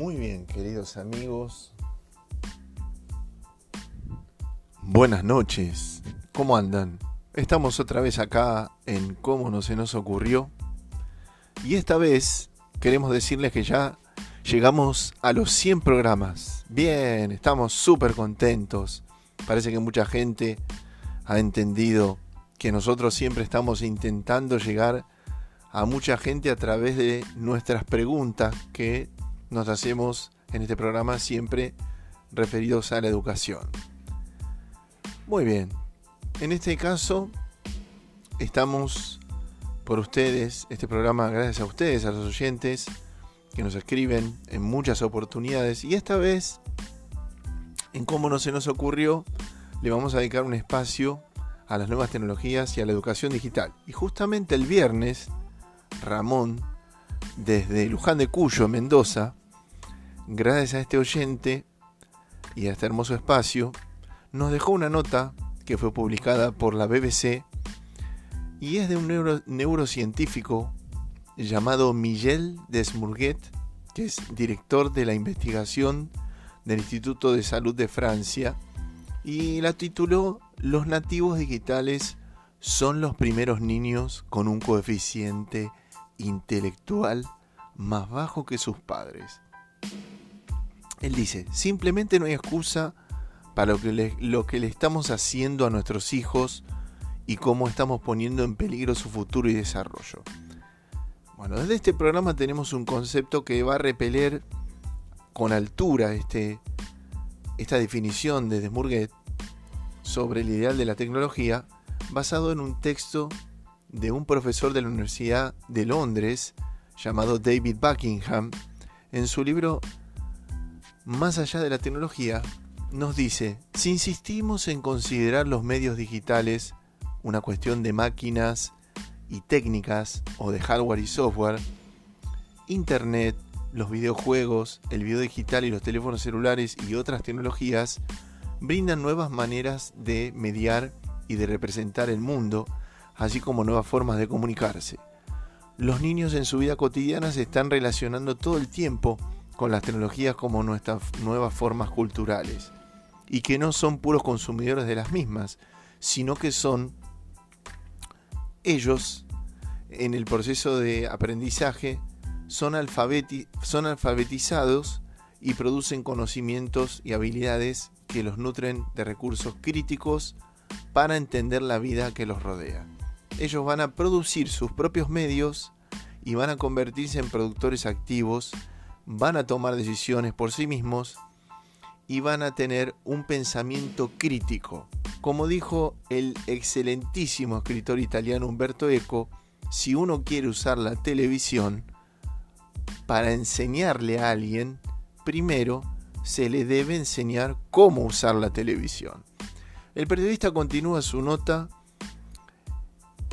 Muy bien, queridos amigos. Buenas noches. ¿Cómo andan? Estamos otra vez acá en Cómo no se nos ocurrió. Y esta vez queremos decirles que ya llegamos a los 100 programas. Bien, estamos súper contentos. Parece que mucha gente ha entendido que nosotros siempre estamos intentando llegar a mucha gente a través de nuestras preguntas que nos hacemos en este programa siempre referidos a la educación. Muy bien, en este caso estamos por ustedes, este programa gracias a ustedes, a los oyentes que nos escriben en muchas oportunidades y esta vez, en cómo no se nos ocurrió, le vamos a dedicar un espacio a las nuevas tecnologías y a la educación digital. Y justamente el viernes, Ramón, desde Luján de Cuyo, Mendoza, gracias a este oyente y a este hermoso espacio, nos dejó una nota que fue publicada por la BBC y es de un neurocientífico llamado Miguel Desmourguet, que es director de la investigación del Instituto de Salud de Francia, y la tituló Los nativos digitales son los primeros niños con un coeficiente intelectual más bajo que sus padres. Él dice, simplemente no hay excusa para lo que, le, lo que le estamos haciendo a nuestros hijos y cómo estamos poniendo en peligro su futuro y desarrollo. Bueno, desde este programa tenemos un concepto que va a repeler con altura este, esta definición de Desmurguet sobre el ideal de la tecnología basado en un texto de un profesor de la Universidad de Londres llamado David Buckingham en su libro más allá de la tecnología, nos dice, si insistimos en considerar los medios digitales una cuestión de máquinas y técnicas o de hardware y software, Internet, los videojuegos, el video digital y los teléfonos celulares y otras tecnologías brindan nuevas maneras de mediar y de representar el mundo, así como nuevas formas de comunicarse. Los niños en su vida cotidiana se están relacionando todo el tiempo con las tecnologías como nuestras nuevas formas culturales y que no son puros consumidores de las mismas, sino que son ellos en el proceso de aprendizaje son, son alfabetizados y producen conocimientos y habilidades que los nutren de recursos críticos para entender la vida que los rodea. Ellos van a producir sus propios medios y van a convertirse en productores activos van a tomar decisiones por sí mismos y van a tener un pensamiento crítico. Como dijo el excelentísimo escritor italiano Umberto Eco, si uno quiere usar la televisión para enseñarle a alguien, primero se le debe enseñar cómo usar la televisión. El periodista continúa su nota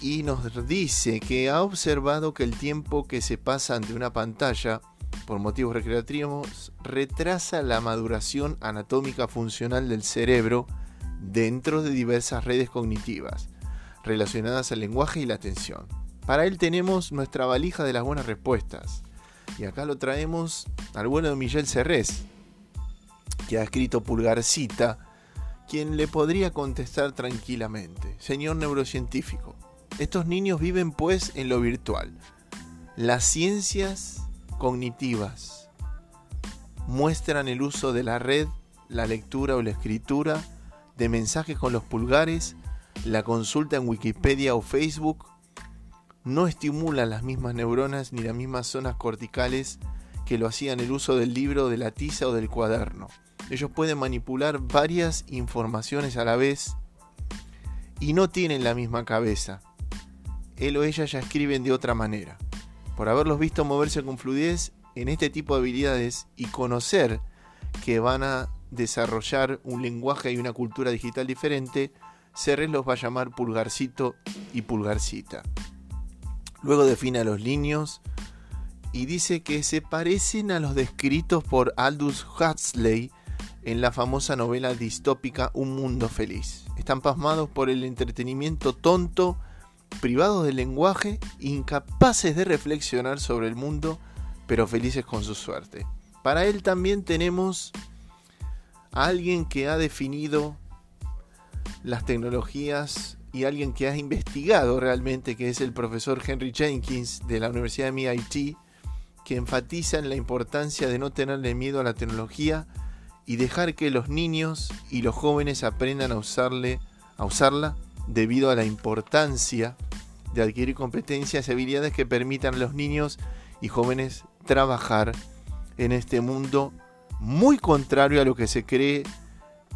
y nos dice que ha observado que el tiempo que se pasa ante una pantalla por motivos recreativos retrasa la maduración anatómica funcional del cerebro dentro de diversas redes cognitivas relacionadas al lenguaje y la atención. Para él tenemos nuestra valija de las buenas respuestas. Y acá lo traemos al bueno de Miguel Cerrés, que ha escrito Pulgarcita, quien le podría contestar tranquilamente. Señor neurocientífico, estos niños viven pues en lo virtual. Las ciencias cognitivas muestran el uso de la red, la lectura o la escritura de mensajes con los pulgares, la consulta en Wikipedia o Facebook, no estimulan las mismas neuronas ni las mismas zonas corticales que lo hacían el uso del libro, de la tiza o del cuaderno. Ellos pueden manipular varias informaciones a la vez y no tienen la misma cabeza. Él o ella ya escriben de otra manera por haberlos visto moverse con fluidez en este tipo de habilidades y conocer que van a desarrollar un lenguaje y una cultura digital diferente, Serres los va a llamar pulgarcito y pulgarcita. Luego define a los niños y dice que se parecen a los descritos por Aldous Huxley en la famosa novela distópica Un Mundo Feliz. Están pasmados por el entretenimiento tonto privados del lenguaje, incapaces de reflexionar sobre el mundo, pero felices con su suerte. Para él también tenemos a alguien que ha definido las tecnologías y alguien que ha investigado realmente, que es el profesor Henry Jenkins de la Universidad de MIT, que enfatiza en la importancia de no tenerle miedo a la tecnología y dejar que los niños y los jóvenes aprendan a, a usarla debido a la importancia de adquirir competencias y habilidades que permitan a los niños y jóvenes trabajar en este mundo muy contrario a lo que se cree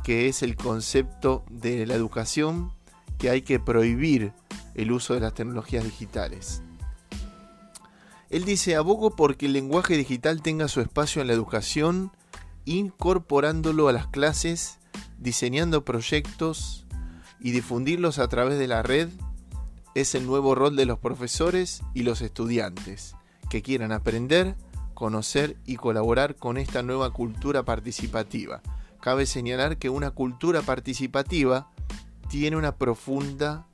que es el concepto de la educación, que hay que prohibir el uso de las tecnologías digitales. Él dice, abogo porque el lenguaje digital tenga su espacio en la educación, incorporándolo a las clases, diseñando proyectos y difundirlos a través de la red, es el nuevo rol de los profesores y los estudiantes, que quieran aprender, conocer y colaborar con esta nueva cultura participativa. Cabe señalar que una cultura participativa tiene una profunda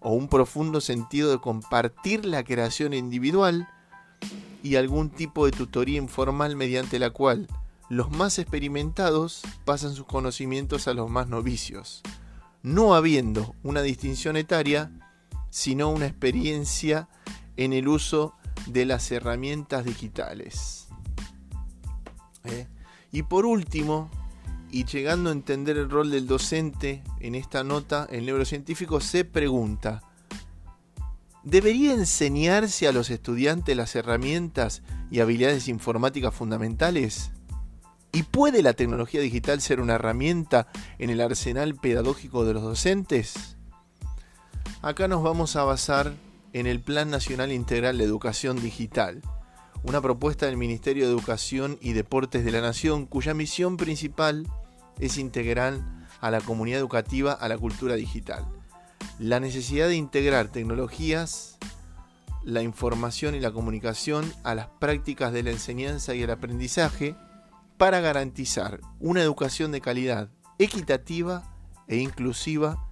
o un profundo sentido de compartir la creación individual y algún tipo de tutoría informal mediante la cual los más experimentados pasan sus conocimientos a los más novicios, no habiendo una distinción etaria, sino una experiencia en el uso de las herramientas digitales. ¿Eh? Y por último, y llegando a entender el rol del docente en esta nota, el neurocientífico se pregunta, ¿Debería enseñarse a los estudiantes las herramientas y habilidades informáticas fundamentales? ¿Y puede la tecnología digital ser una herramienta en el arsenal pedagógico de los docentes? Acá nos vamos a basar en el Plan Nacional Integral de Educación Digital, una propuesta del Ministerio de Educación y Deportes de la Nación cuya misión principal es integrar a la comunidad educativa a la cultura digital la necesidad de integrar tecnologías, la información y la comunicación a las prácticas de la enseñanza y el aprendizaje para garantizar una educación de calidad equitativa e inclusiva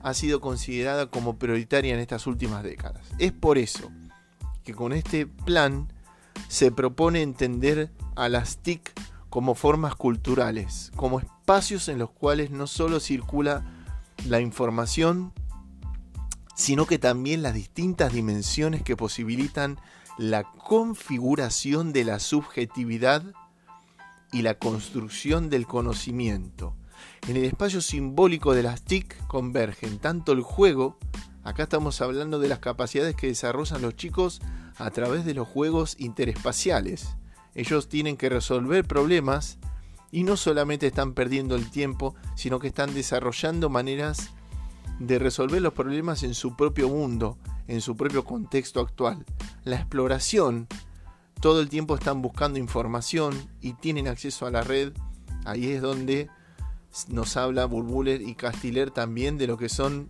ha sido considerada como prioritaria en estas últimas décadas. Es por eso que con este plan se propone entender a las TIC como formas culturales, como espacios en los cuales no solo circula la información, sino que también las distintas dimensiones que posibilitan la configuración de la subjetividad y la construcción del conocimiento. En el espacio simbólico de las TIC convergen tanto el juego, acá estamos hablando de las capacidades que desarrollan los chicos a través de los juegos interespaciales. Ellos tienen que resolver problemas y no solamente están perdiendo el tiempo, sino que están desarrollando maneras de resolver los problemas en su propio mundo, en su propio contexto actual. La exploración, todo el tiempo están buscando información y tienen acceso a la red. Ahí es donde nos habla Burbuler y Castiller también de lo que son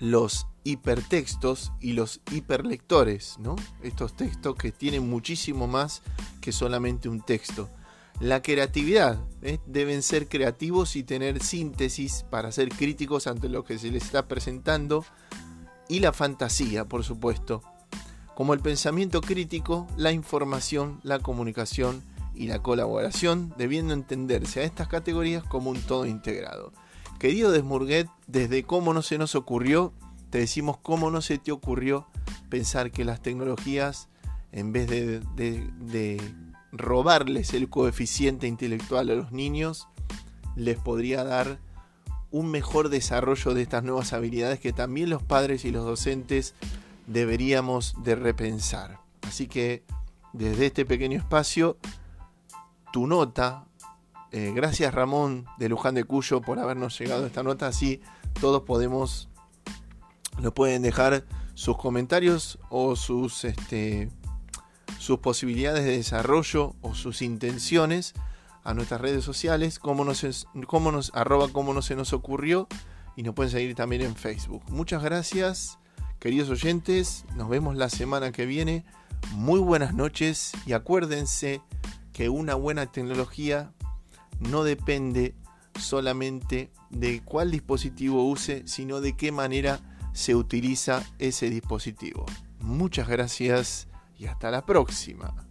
los hipertextos y los hiperlectores, ¿no? Estos textos que tienen muchísimo más que solamente un texto. La creatividad, ¿eh? deben ser creativos y tener síntesis para ser críticos ante lo que se les está presentando. Y la fantasía, por supuesto. Como el pensamiento crítico, la información, la comunicación y la colaboración, debiendo entenderse a estas categorías como un todo integrado. Querido Desmurguet, desde cómo no se nos ocurrió, te decimos cómo no se te ocurrió pensar que las tecnologías, en vez de, de robarles el coeficiente intelectual a los niños les podría dar un mejor desarrollo de estas nuevas habilidades que también los padres y los docentes deberíamos de repensar. Así que desde este pequeño espacio, tu nota, eh, gracias Ramón de Luján de Cuyo por habernos llegado esta nota, así todos podemos, lo pueden dejar sus comentarios o sus este, sus posibilidades de desarrollo o sus intenciones a nuestras redes sociales, como nos, nos, arroba como no se nos ocurrió, y nos pueden seguir también en Facebook. Muchas gracias, Queridos oyentes, nos vemos la semana que viene. Muy buenas noches y acuérdense que una buena tecnología no depende solamente de cuál dispositivo use, sino de qué manera se utiliza ese dispositivo. Muchas gracias y hasta la próxima.